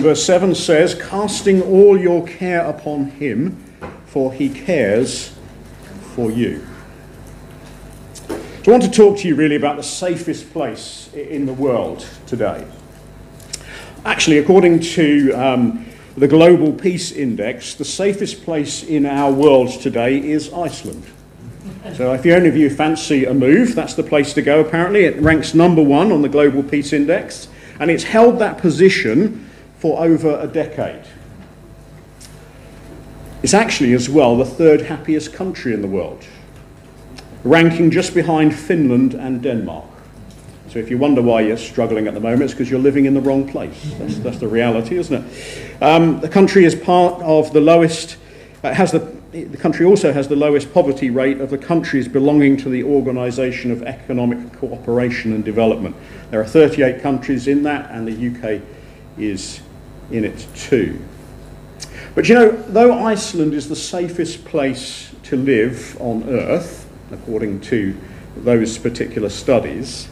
Verse 7 says, Casting all your care upon him, for he cares for you. So I want to talk to you really about the safest place in the world today. Actually, according to um, the Global Peace Index, the safest place in our world today is Iceland. So if any of you fancy a move, that's the place to go apparently. It ranks number one on the Global Peace Index, and it's held that position for over a decade. It's actually, as well, the third happiest country in the world, ranking just behind Finland and Denmark. So if you wonder why you're struggling at the moment, it's because you're living in the wrong place. That's, that's the reality, isn't it? Um, the country is part of the lowest, uh, has the, the country also has the lowest poverty rate of the countries belonging to the Organisation of Economic Cooperation and Development. There are 38 countries in that, and the UK is in it too. But you know, though Iceland is the safest place to live on Earth, according to those particular studies,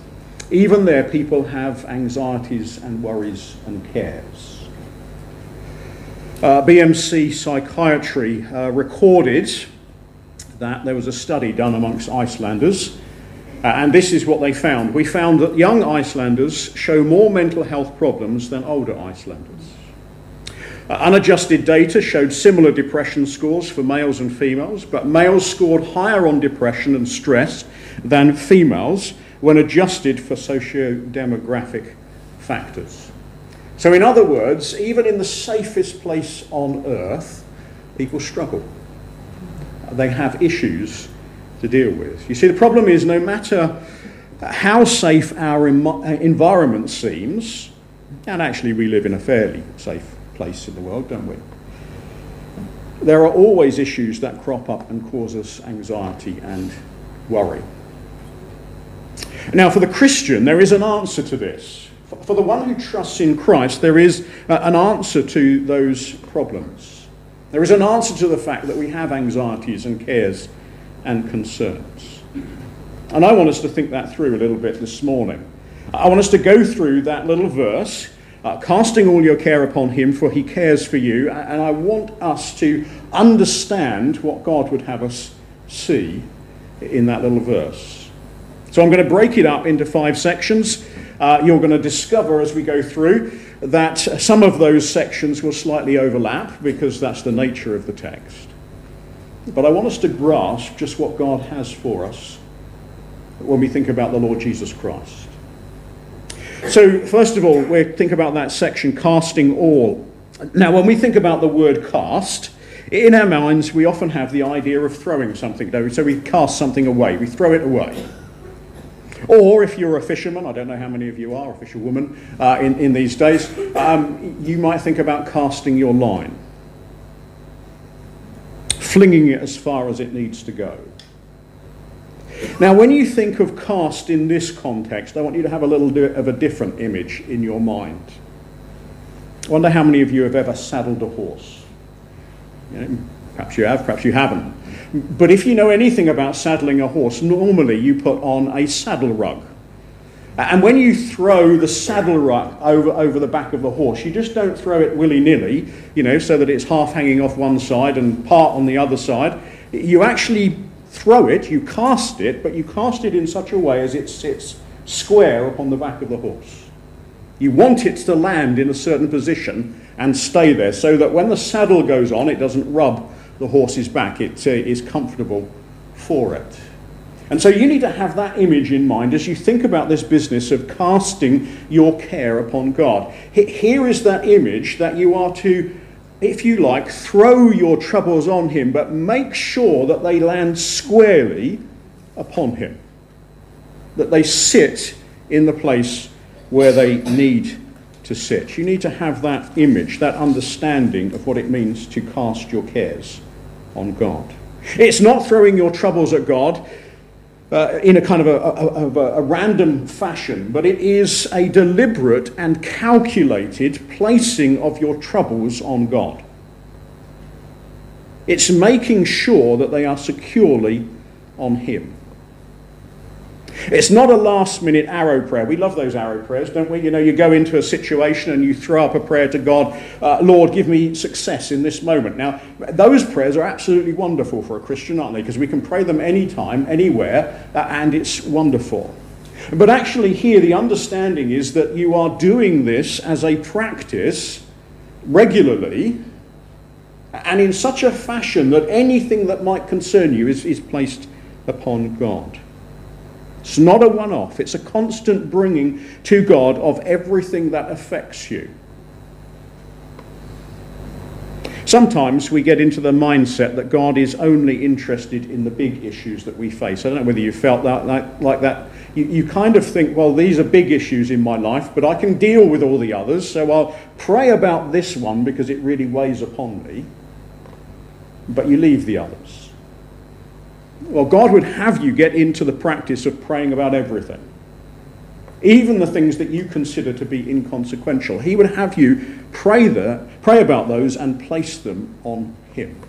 even there, people have anxieties and worries and cares. Uh, BMC Psychiatry uh, recorded that there was a study done amongst Icelanders, uh, and this is what they found. We found that young Icelanders show more mental health problems than older Icelanders. Uh, unadjusted data showed similar depression scores for males and females, but males scored higher on depression and stress than females when adjusted for socio-demographic factors. So, in other words, even in the safest place on earth, people struggle. They have issues to deal with. You see, the problem is no matter how safe our environment seems, and actually we live in a fairly safe place in the world, don't we? There are always issues that crop up and cause us anxiety and worry. Now, for the Christian, there is an answer to this. For the one who trusts in Christ, there is uh, an answer to those problems. There is an answer to the fact that we have anxieties and cares and concerns. And I want us to think that through a little bit this morning. I want us to go through that little verse, uh, casting all your care upon him, for he cares for you. And I want us to understand what God would have us see in that little verse. So I'm going to break it up into five sections. Uh, you're going to discover as we go through that some of those sections will slightly overlap because that's the nature of the text. But I want us to grasp just what God has for us when we think about the Lord Jesus Christ. So, first of all, we think about that section, casting all. Now, when we think about the word cast, in our minds, we often have the idea of throwing something, we? So we cast something away, we throw it away. Or if you're a fisherman, I don't know how many of you are, a fisherwoman uh, in, in these days, um, you might think about casting your line, flinging it as far as it needs to go. Now, when you think of cast in this context, I want you to have a little bit of a different image in your mind. I wonder how many of you have ever saddled a horse. You know, perhaps you have, perhaps you haven't. But if you know anything about saddling a horse, normally you put on a saddle rug. And when you throw the saddle rug over, over the back of the horse, you just don't throw it willy nilly, you know, so that it's half hanging off one side and part on the other side. You actually throw it, you cast it, but you cast it in such a way as it sits square upon the back of the horse. You want it to land in a certain position and stay there so that when the saddle goes on, it doesn't rub the horse's back. It uh, is comfortable for it. And so you need to have that image in mind as you think about this business of casting your care upon God. Here is that image that you are to, if you like, throw your troubles on Him, but make sure that they land squarely upon Him, that they sit in the place where they need to sit. You need to have that image, that understanding of what it means to cast your cares on God. It's not throwing your troubles at God uh, in a kind of a, a, a, a random fashion, but it is a deliberate and calculated placing of your troubles on God. It's making sure that they are securely on Him. It's not a last minute arrow prayer. We love those arrow prayers, don't we? You know, you go into a situation and you throw up a prayer to God, uh, Lord, give me success in this moment. Now, those prayers are absolutely wonderful for a Christian, aren't they? Because we can pray them anytime, anywhere, uh, and it's wonderful. But actually, here the understanding is that you are doing this as a practice regularly and in such a fashion that anything that might concern you is, is placed upon God. It's not a one off, it's a constant bringing to God of everything that affects you. Sometimes we get into the mindset that God is only interested in the big issues that we face. I don't know whether you felt that like, like that. You, you kind of think, well, these are big issues in my life, but I can deal with all the others, so I'll pray about this one because it really weighs upon me. But you leave the others. Well, God would have you get into the practice of praying about everything, even the things that you consider to be inconsequential. He would have you pray, there, pray about those and place them on Him.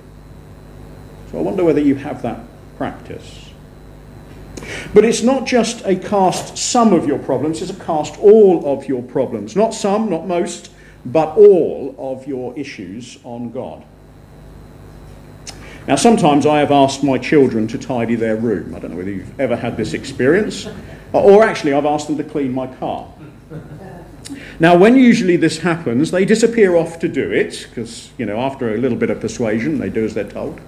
So I wonder whether you have that practice. But it's not just a cast some of your problems, it's a cast all of your problems. Not some, not most, but all of your issues on God. Now, sometimes I have asked my children to tidy their room. I don't know whether you've ever had this experience. Or actually, I've asked them to clean my car. Now, when usually this happens, they disappear off to do it, because, you know, after a little bit of persuasion, they do as they're told.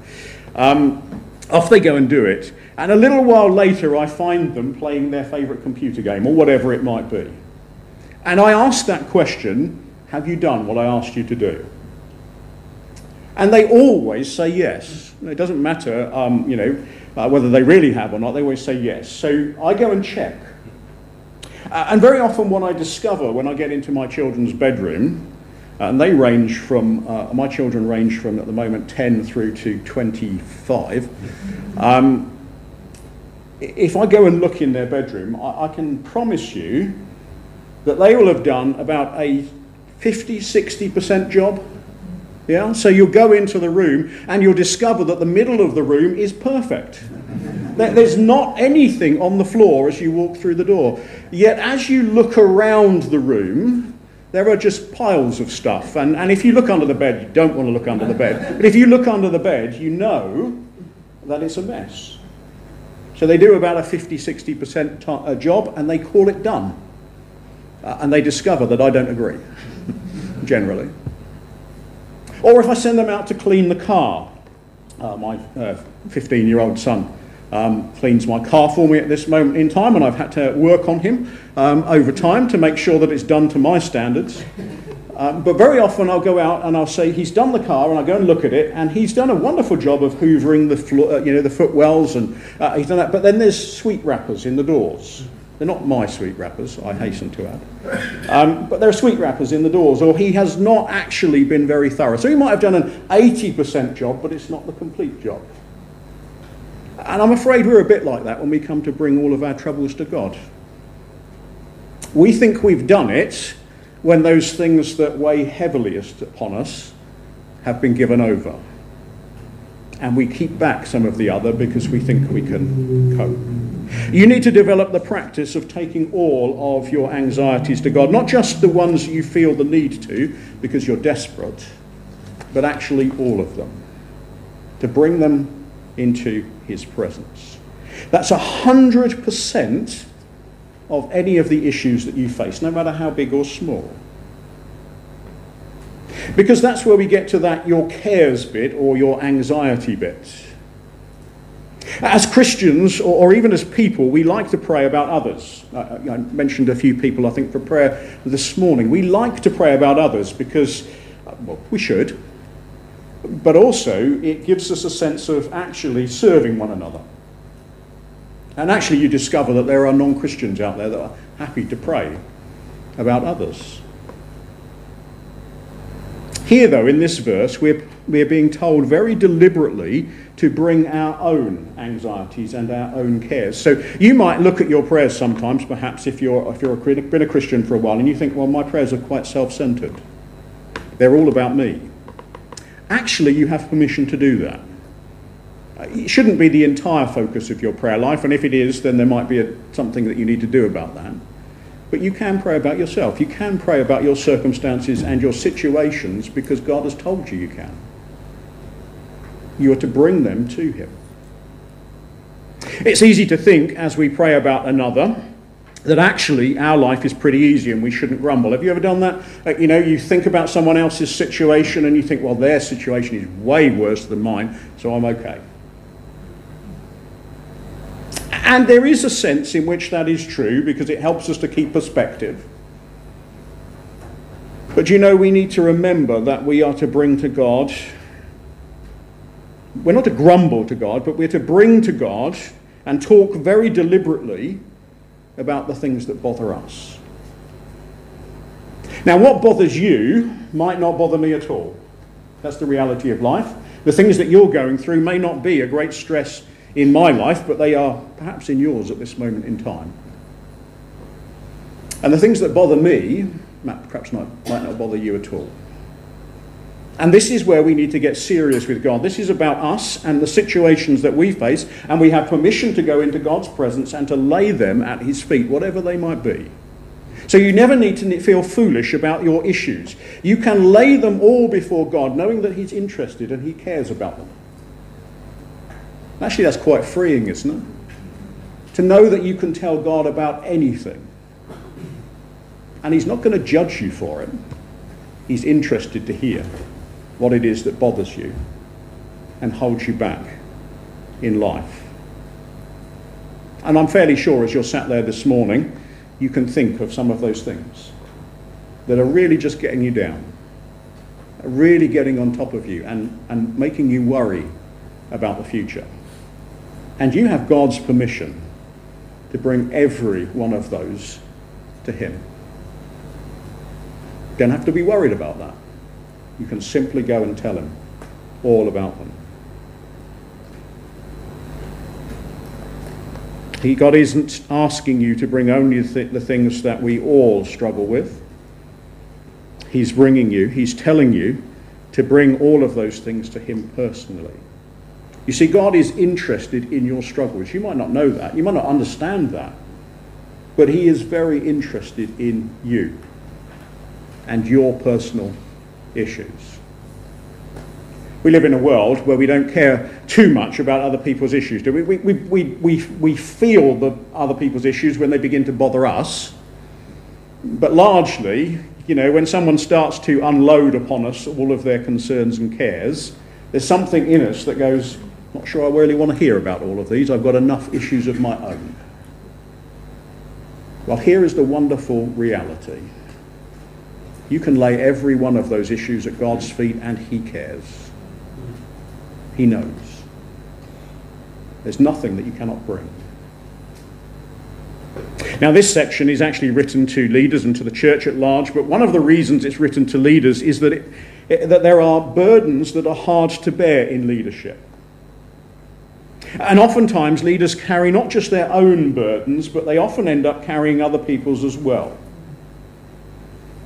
Um, off they go and do it. And a little while later, I find them playing their favourite computer game, or whatever it might be. And I ask that question Have you done what I asked you to do? And they always say yes. It doesn't matter, um, you know, uh, whether they really have or not, they always say yes. So I go and check. Uh, and very often, what I discover when I get into my children's bedroom, uh, and they range from, uh, my children range from at the moment 10 through to 25. Um, if I go and look in their bedroom, I, I can promise you that they will have done about a 50 60% job yeah? So you'll go into the room and you'll discover that the middle of the room is perfect. There's not anything on the floor as you walk through the door. Yet as you look around the room, there are just piles of stuff. And, and if you look under the bed, you don't want to look under the bed. But if you look under the bed, you know that it's a mess. So they do about a 50 60% t- uh, job and they call it done. Uh, and they discover that I don't agree, generally. Or if I send them out to clean the car, uh, my 15 uh, year old son um, cleans my car for me at this moment in time, and I've had to work on him um, over time to make sure that it's done to my standards. Um, but very often I'll go out and I'll say he's done the car, and I go and look at it, and he's done a wonderful job of hoovering the floor, uh, you know, the footwells, and uh, he's done that. But then there's sweet wrappers in the doors. They're not my sweet wrappers, I hasten to add. Um, but there are sweet wrappers in the doors, or he has not actually been very thorough. So he might have done an 80% job, but it's not the complete job. And I'm afraid we're a bit like that when we come to bring all of our troubles to God. We think we've done it when those things that weigh heaviest upon us have been given over. And we keep back some of the other because we think we can cope. You need to develop the practice of taking all of your anxieties to God, not just the ones you feel the need to because you're desperate, but actually all of them, to bring them into His presence. That's 100% of any of the issues that you face, no matter how big or small. Because that's where we get to that your cares bit or your anxiety bit. As Christians, or, or, even as people, we like to pray about others. I, I mentioned a few people, I think, for prayer this morning. We like to pray about others because, uh, well, we should, but also it gives us a sense of actually serving one another. And actually, you discover that there are non Christians out there that are happy to pray about others. Here, though, in this verse, we're, we're being told very deliberately to bring our own anxieties and our own cares. So you might look at your prayers sometimes, perhaps if you're, if you're a, been a Christian for a while, and you think, well, my prayers are quite self centered. They're all about me. Actually, you have permission to do that. It shouldn't be the entire focus of your prayer life, and if it is, then there might be a, something that you need to do about that. But you can pray about yourself. You can pray about your circumstances and your situations because God has told you you can. You are to bring them to Him. It's easy to think as we pray about another that actually our life is pretty easy and we shouldn't grumble. Have you ever done that? Uh, you know, you think about someone else's situation and you think, well, their situation is way worse than mine, so I'm okay. And there is a sense in which that is true because it helps us to keep perspective. But you know, we need to remember that we are to bring to God, we're not to grumble to God, but we're to bring to God and talk very deliberately about the things that bother us. Now, what bothers you might not bother me at all. That's the reality of life. The things that you're going through may not be a great stress in my life, but they are perhaps in yours at this moment in time. And the things that bother me Matt, perhaps not, might not bother you at all. And this is where we need to get serious with God. This is about us and the situations that we face, and we have permission to go into God's presence and to lay them at His feet, whatever they might be. So you never need to feel foolish about your issues. You can lay them all before God, knowing that He's interested and He cares about them. Actually, that's quite freeing, isn't it? To know that you can tell God about anything. And He's not going to judge you for it, He's interested to hear what it is that bothers you and holds you back in life. And I'm fairly sure as you're sat there this morning, you can think of some of those things that are really just getting you down, really getting on top of you and, and making you worry about the future. And you have God's permission to bring every one of those to Him. Don't have to be worried about that. You can simply go and tell him all about them. He, God isn't asking you to bring only the, the things that we all struggle with. He's bringing you, He's telling you to bring all of those things to Him personally. You see, God is interested in your struggles. You might not know that, you might not understand that, but He is very interested in you and your personal issues. We live in a world where we don't care too much about other people's issues, do we? We, we, we, we, we feel the other people's issues when they begin to bother us. But largely, you know, when someone starts to unload upon us all of their concerns and cares, there's something in us that goes, not sure I really want to hear about all of these. I've got enough issues of my own. Well, here is the wonderful reality. You can lay every one of those issues at God's feet and He cares. He knows. There's nothing that you cannot bring. Now, this section is actually written to leaders and to the church at large, but one of the reasons it's written to leaders is that, it, it, that there are burdens that are hard to bear in leadership. And oftentimes, leaders carry not just their own burdens, but they often end up carrying other people's as well.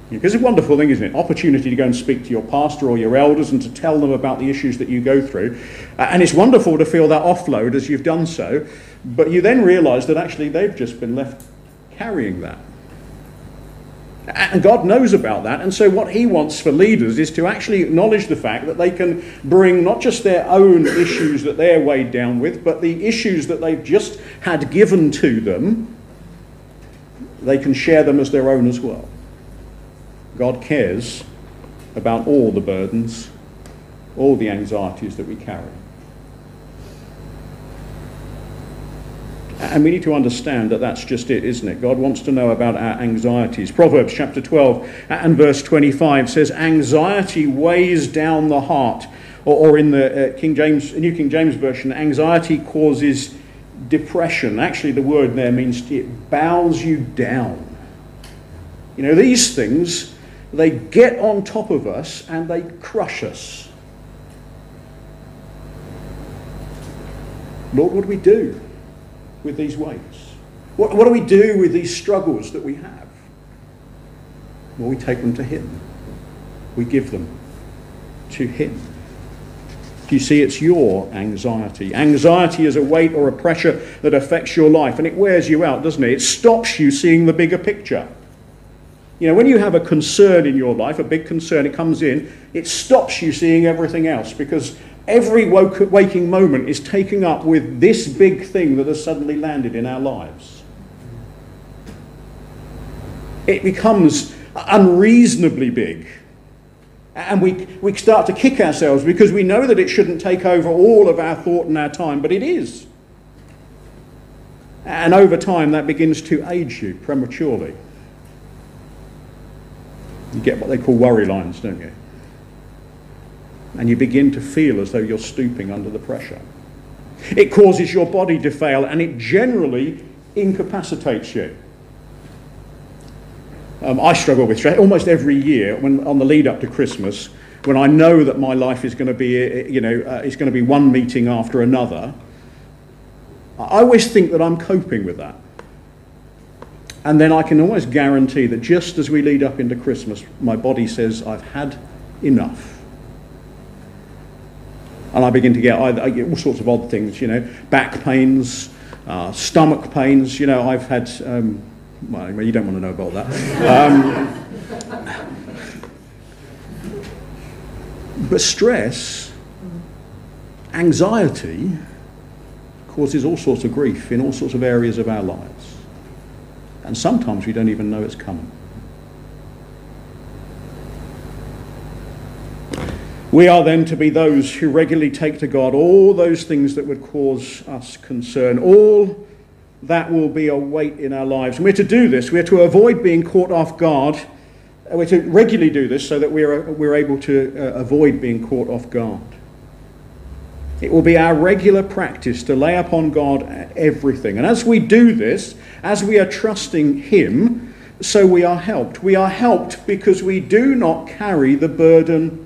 Because it's a wonderful thing, isn't it? Opportunity to go and speak to your pastor or your elders and to tell them about the issues that you go through. Uh, and it's wonderful to feel that offload as you've done so. But you then realise that actually they've just been left carrying that. And God knows about that. And so, what He wants for leaders is to actually acknowledge the fact that they can bring not just their own issues that they're weighed down with, but the issues that they've just had given to them, they can share them as their own as well. God cares about all the burdens, all the anxieties that we carry. And we need to understand that that's just it, isn't it? God wants to know about our anxieties. Proverbs chapter 12 and verse 25 says, Anxiety weighs down the heart. Or, or in the uh, King James, New King James Version, anxiety causes depression. Actually, the word there means it bows you down. You know, these things they get on top of us and they crush us. Lord, what do we do with these weights? What, what do we do with these struggles that we have? Well, we take them to Him. We give them to Him. Do you see, it's your anxiety. Anxiety is a weight or a pressure that affects your life and it wears you out, doesn't it? It stops you seeing the bigger picture. You know, when you have a concern in your life, a big concern, it comes in, it stops you seeing everything else because every waking moment is taking up with this big thing that has suddenly landed in our lives. It becomes unreasonably big. And we, we start to kick ourselves because we know that it shouldn't take over all of our thought and our time, but it is. And over time, that begins to age you prematurely. You get what they call worry lines, don't you? And you begin to feel as though you're stooping under the pressure. It causes your body to fail and it generally incapacitates you. Um, I struggle with stress almost every year when, on the lead up to Christmas, when I know that my life is going to be, uh, you know, uh, is going to be one meeting after another. I always think that I'm coping with that. And then I can almost guarantee that just as we lead up into Christmas, my body says, I've had enough. And I begin to get, I, get all sorts of odd things, you know, back pains, uh, stomach pains. You know, I've had, um, well, you don't want to know about that. Um, but stress, anxiety, causes all sorts of grief in all sorts of areas of our lives. And sometimes we don't even know it's coming. We are then to be those who regularly take to God all those things that would cause us concern, all that will be a weight in our lives. And we're to do this, we're to avoid being caught off guard. We're to regularly do this so that we're, we're able to uh, avoid being caught off guard. It will be our regular practice to lay upon God everything. And as we do this, as we are trusting Him, so we are helped. We are helped because we do not carry the burden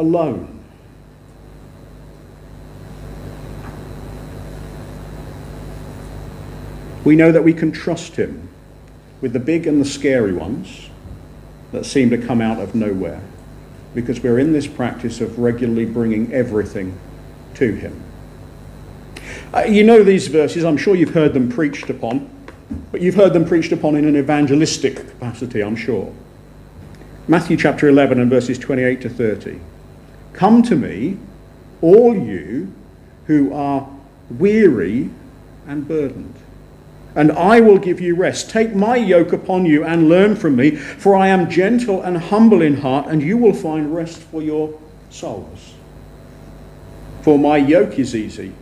alone. We know that we can trust Him with the big and the scary ones that seem to come out of nowhere because we're in this practice of regularly bringing everything to him. Uh, you know these verses, I'm sure you've heard them preached upon, but you've heard them preached upon in an evangelistic capacity, I'm sure. Matthew chapter 11 and verses 28 to 30. Come to me, all you who are weary and burdened, and I will give you rest. Take my yoke upon you and learn from me, for I am gentle and humble in heart, and you will find rest for your souls. For my yoke is easy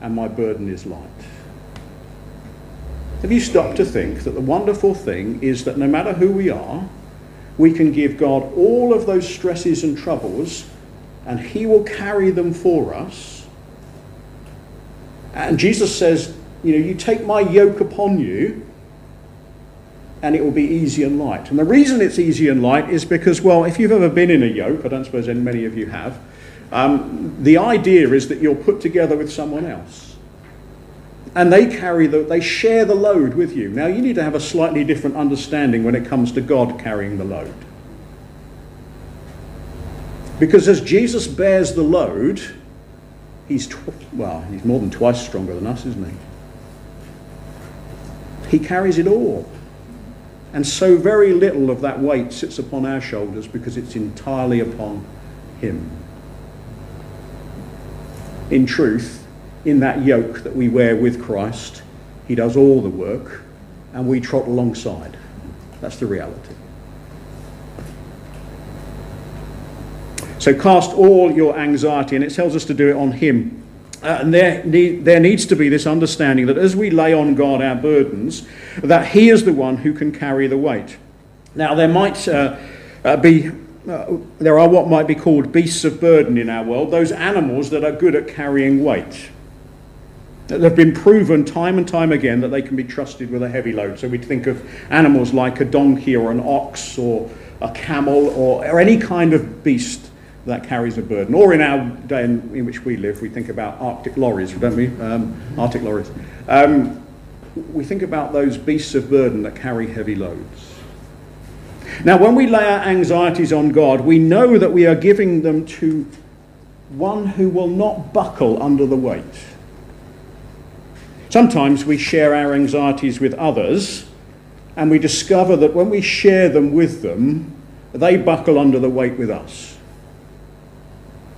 and my burden is light. Have you stopped to think that the wonderful thing is that no matter who we are, we can give God all of those stresses and troubles and He will carry them for us? And Jesus says, you know, you take my yoke upon you and it will be easy and light. And the reason it's easy and light is because, well, if you've ever been in a yoke, I don't suppose many of you have, um, the idea is that you're put together with someone else. And they carry the, they share the load with you. Now you need to have a slightly different understanding when it comes to God carrying the load. Because as Jesus bears the load, he's, tw- well, he's more than twice stronger than us, isn't he? He carries it all. And so very little of that weight sits upon our shoulders because it's entirely upon him in truth, in that yoke that we wear with Christ, he does all the work and we trot alongside. That's the reality. So cast all your anxiety, and it tells us to do it on him. Uh, and there, need, there needs to be this understanding that as we lay on God our burdens, that he is the one who can carry the weight. Now, there might uh, uh, be uh, there are what might be called beasts of burden in our world, those animals that are good at carrying weight. That have been proven time and time again that they can be trusted with a heavy load. So we think of animals like a donkey or an ox or a camel or, or any kind of beast that carries a burden. Or in our day in, in which we live, we think about artic lorries, don't we? Um, artic lorries. Um, we think about those beasts of burden that carry heavy loads. Now, when we lay our anxieties on God, we know that we are giving them to one who will not buckle under the weight. Sometimes we share our anxieties with others and we discover that when we share them with them, they buckle under the weight with us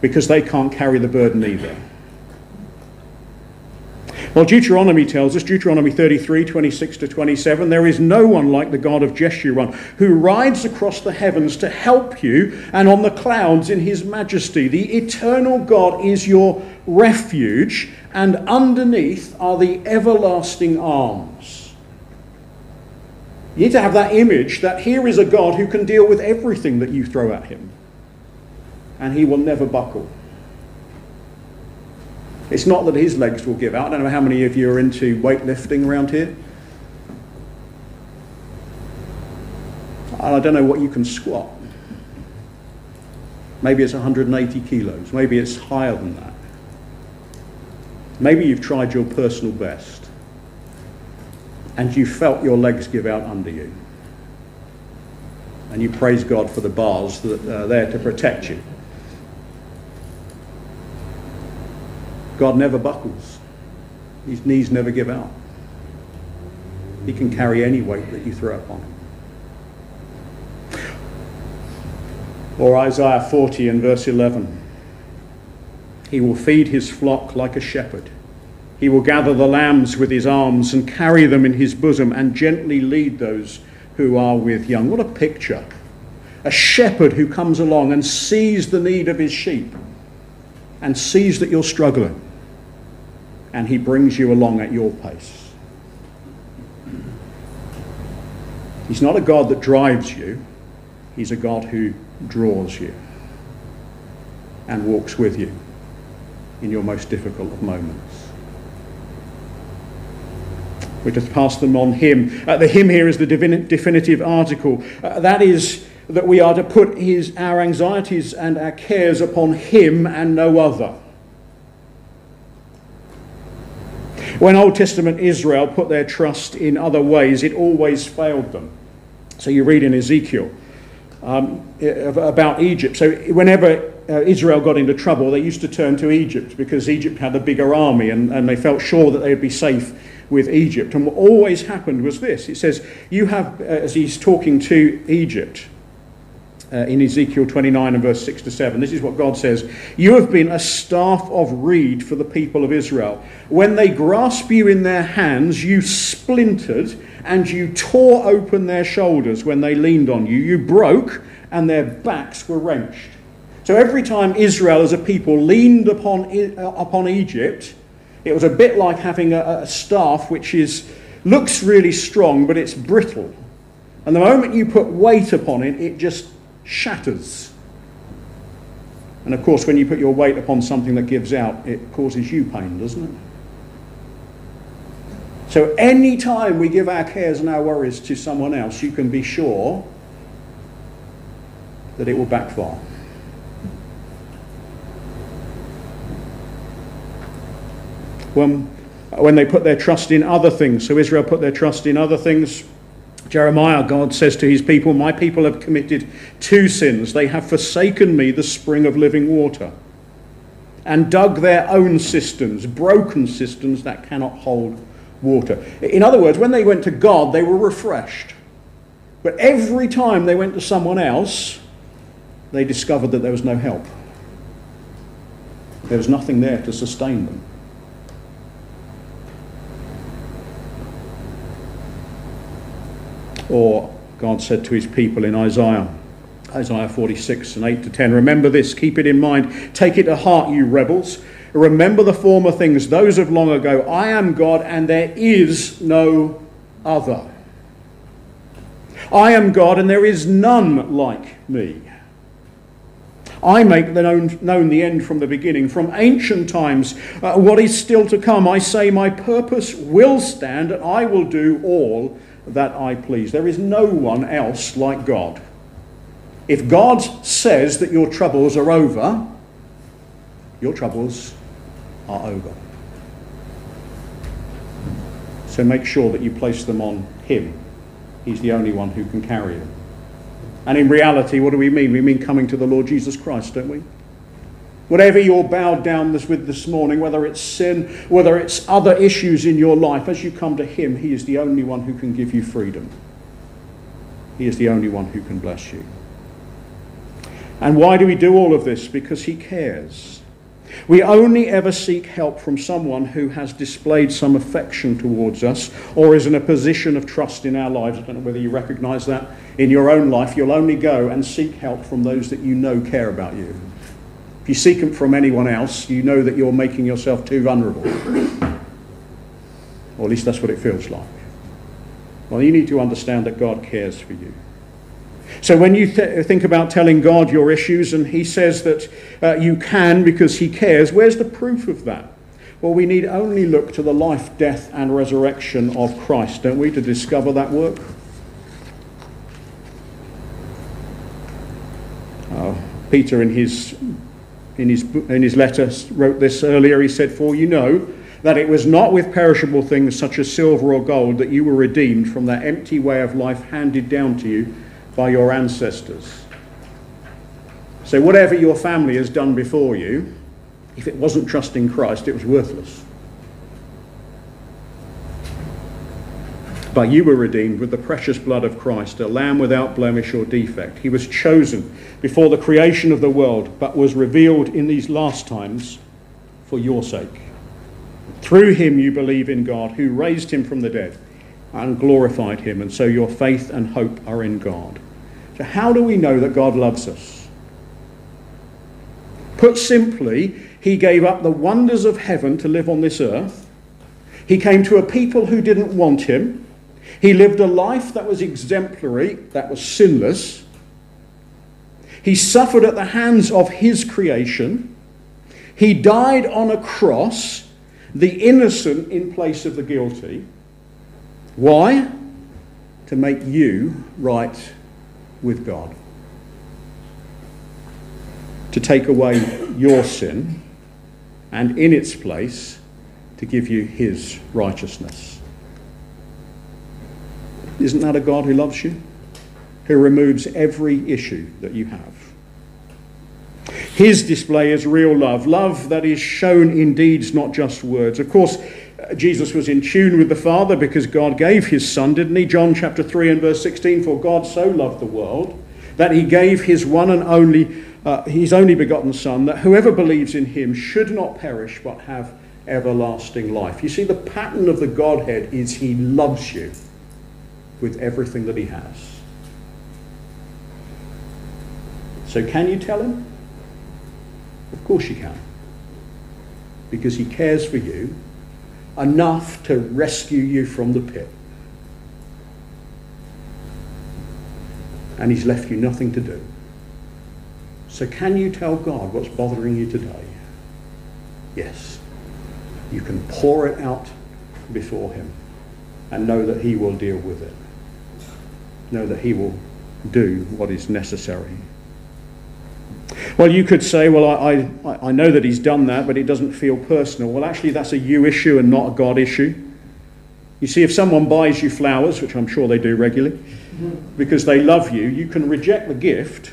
because they can't carry the burden either. Well, Deuteronomy tells us, Deuteronomy 33, 26 to 27, there is no one like the God of Jeshurun who rides across the heavens to help you and on the clouds in his majesty. The eternal God is your refuge, and underneath are the everlasting arms. You need to have that image that here is a God who can deal with everything that you throw at him, and he will never buckle. It's not that his legs will give out. I don't know how many of you are into weightlifting around here. I don't know what you can squat. Maybe it's 180 kilos. Maybe it's higher than that. Maybe you've tried your personal best and you felt your legs give out under you. And you praise God for the bars that are there to protect you. God never buckles. His knees never give out. He can carry any weight that you throw upon him. Or Isaiah 40 and verse 11. He will feed his flock like a shepherd. He will gather the lambs with his arms and carry them in his bosom and gently lead those who are with young. What a picture. A shepherd who comes along and sees the need of his sheep and sees that you're struggling and he brings you along at your pace. He's not a God that drives you, he's a God who draws you and walks with you in your most difficult of moments. We just pass them on him. Uh, the him here is the definitive article. Uh, that is that we are to put his, our anxieties and our cares upon him and no other. When Old Testament Israel put their trust in other ways, it always failed them. So you read in Ezekiel um, about Egypt. So whenever uh, Israel got into trouble, they used to turn to Egypt because Egypt had a bigger army and, and they felt sure that they would be safe with Egypt. And what always happened was this it says, You have, uh, as he's talking to Egypt, uh, in Ezekiel 29 and verse 6 to 7. This is what God says You have been a staff of reed for the people of Israel. When they grasp you in their hands, you splintered and you tore open their shoulders when they leaned on you. You broke and their backs were wrenched. So every time Israel as a people leaned upon, uh, upon Egypt, it was a bit like having a, a staff which is, looks really strong, but it's brittle. And the moment you put weight upon it, it just shatters. And of course, when you put your weight upon something that gives out, it causes you pain, doesn't it? So, any time we give our cares and our worries to someone else, you can be sure that it will backfire. When, when they put their trust in other things, so Israel put their trust in other things, Jeremiah, God says to his people, My people have committed two sins. They have forsaken me, the spring of living water, and dug their own cisterns, broken cisterns that cannot hold water. In other words, when they went to God, they were refreshed. But every time they went to someone else, they discovered that there was no help. There was nothing there to sustain them. Or God said to his people in Isaiah, Isaiah 46 and 8 to 10, Remember this, keep it in mind, take it to heart, you rebels. Remember the former things, those of long ago. I am God and there is no other. I am God and there is none like me. I make the known, known, the end from the beginning, from ancient times, uh, what is still to come. I say, My purpose will stand, and I will do all that I please. There is no one else like God. If God says that your troubles are over, your troubles are over. So make sure that you place them on Him. He's the only one who can carry them. And in reality, what do we mean? We mean coming to the Lord Jesus Christ, don't we? Whatever you're bowed down with this morning, whether it's sin, whether it's other issues in your life, as you come to Him, He is the only one who can give you freedom. He is the only one who can bless you. And why do we do all of this? Because He cares. We only ever seek help from someone who has displayed some affection towards us or is in a position of trust in our lives. I don't know whether you recognize that in your own life. You'll only go and seek help from those that you know care about you. If you seek them from anyone else, you know that you're making yourself too vulnerable. Or at least that's what it feels like. Well, you need to understand that God cares for you. So when you th- think about telling God your issues and He says that uh, you can because He cares, where's the proof of that? Well, we need only look to the life, death, and resurrection of Christ, don't we, to discover that work? Uh, Peter, in his in his, in his letter, wrote this earlier. He said, For you know that it was not with perishable things such as silver or gold that you were redeemed from that empty way of life handed down to you by your ancestors. So, whatever your family has done before you, if it wasn't trusting Christ, it was worthless. But you were redeemed with the precious blood of Christ, a lamb without blemish or defect. He was chosen before the creation of the world, but was revealed in these last times for your sake. Through him you believe in God, who raised him from the dead and glorified him, and so your faith and hope are in God. So, how do we know that God loves us? Put simply, he gave up the wonders of heaven to live on this earth. He came to a people who didn't want him. He lived a life that was exemplary, that was sinless. He suffered at the hands of his creation. He died on a cross, the innocent in place of the guilty. Why? To make you right with God. To take away your sin and in its place to give you his righteousness. Isn't that a God who loves you? Who removes every issue that you have. His display is real love, love that is shown in deeds, not just words. Of course, Jesus was in tune with the Father because God gave his Son, didn't he? John chapter 3 and verse 16 For God so loved the world that he gave his one and only, uh, his only begotten Son, that whoever believes in him should not perish but have everlasting life. You see, the pattern of the Godhead is he loves you with everything that he has. So, can you tell him? Of course you can. Because he cares for you enough to rescue you from the pit. And he's left you nothing to do. So, can you tell God what's bothering you today? Yes. You can pour it out before him and know that he will deal with it. Know that he will do what is necessary. Well, you could say, well, I, I, I know that he's done that, but it doesn't feel personal. Well, actually, that's a you issue and not a God issue. You see, if someone buys you flowers, which I'm sure they do regularly, because they love you, you can reject the gift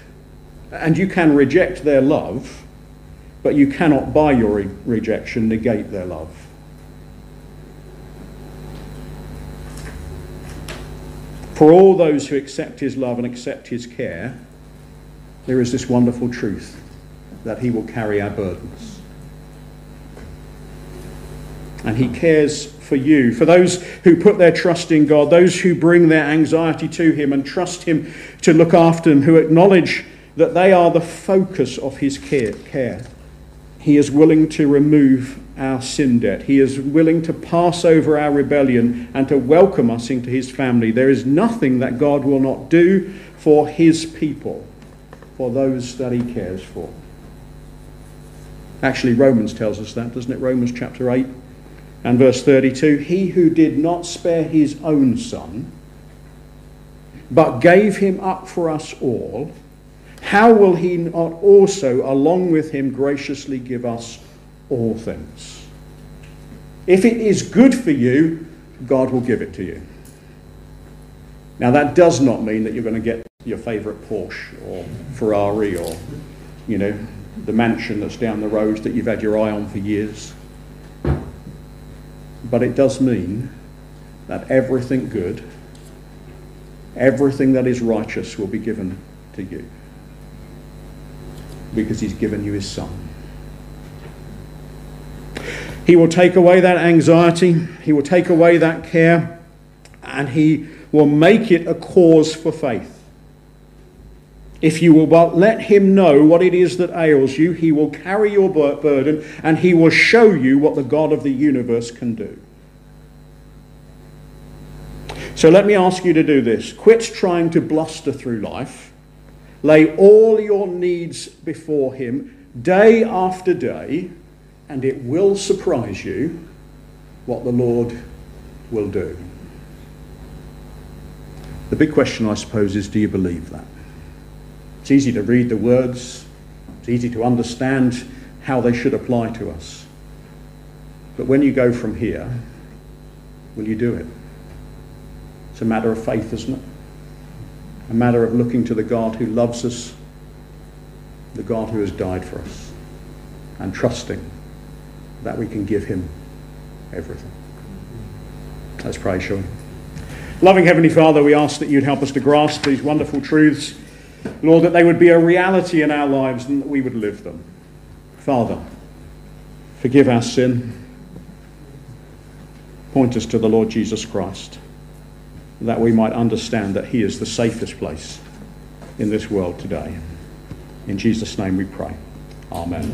and you can reject their love, but you cannot, by your re- rejection, negate their love. For all those who accept his love and accept his care, there is this wonderful truth that He will carry our burdens. And He cares for you. For those who put their trust in God, those who bring their anxiety to Him and trust Him to look after them, who acknowledge that they are the focus of His care. He is willing to remove our sin debt. He is willing to pass over our rebellion and to welcome us into His family. There is nothing that God will not do for His people for those that he cares for. Actually, Romans tells us that, doesn't it? Romans chapter 8 and verse 32 He who did not spare his own son, but gave him up for us all, how will he not also, along with him, graciously give us all things? If it is good for you, God will give it to you. Now, that does not mean that you're going to get your favourite Porsche or Ferrari or, you know, the mansion that's down the road that you've had your eye on for years. But it does mean that everything good, everything that is righteous will be given to you. Because he's given you his son. He will take away that anxiety, he will take away that care, and he will make it a cause for faith. If you will but let him know what it is that ails you, he will carry your burden and he will show you what the God of the universe can do. So let me ask you to do this. Quit trying to bluster through life. Lay all your needs before him day after day, and it will surprise you what the Lord will do. The big question, I suppose, is do you believe that? It's easy to read the words, it's easy to understand how they should apply to us. But when you go from here, will you do it? It's a matter of faith, isn't it? A matter of looking to the God who loves us, the God who has died for us, and trusting that we can give him everything. Let's pray, shall we? Loving Heavenly Father, we ask that you'd help us to grasp these wonderful truths Lord, that they would be a reality in our lives and that we would live them. Father, forgive our sin. Point us to the Lord Jesus Christ, that we might understand that He is the safest place in this world today. In Jesus' name we pray. Amen.